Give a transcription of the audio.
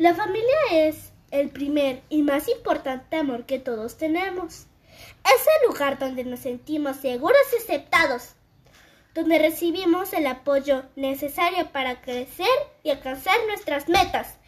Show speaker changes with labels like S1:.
S1: La familia es el primer y más importante amor que todos tenemos. Es el lugar donde nos sentimos seguros y aceptados, donde recibimos el apoyo necesario para crecer y alcanzar nuestras metas.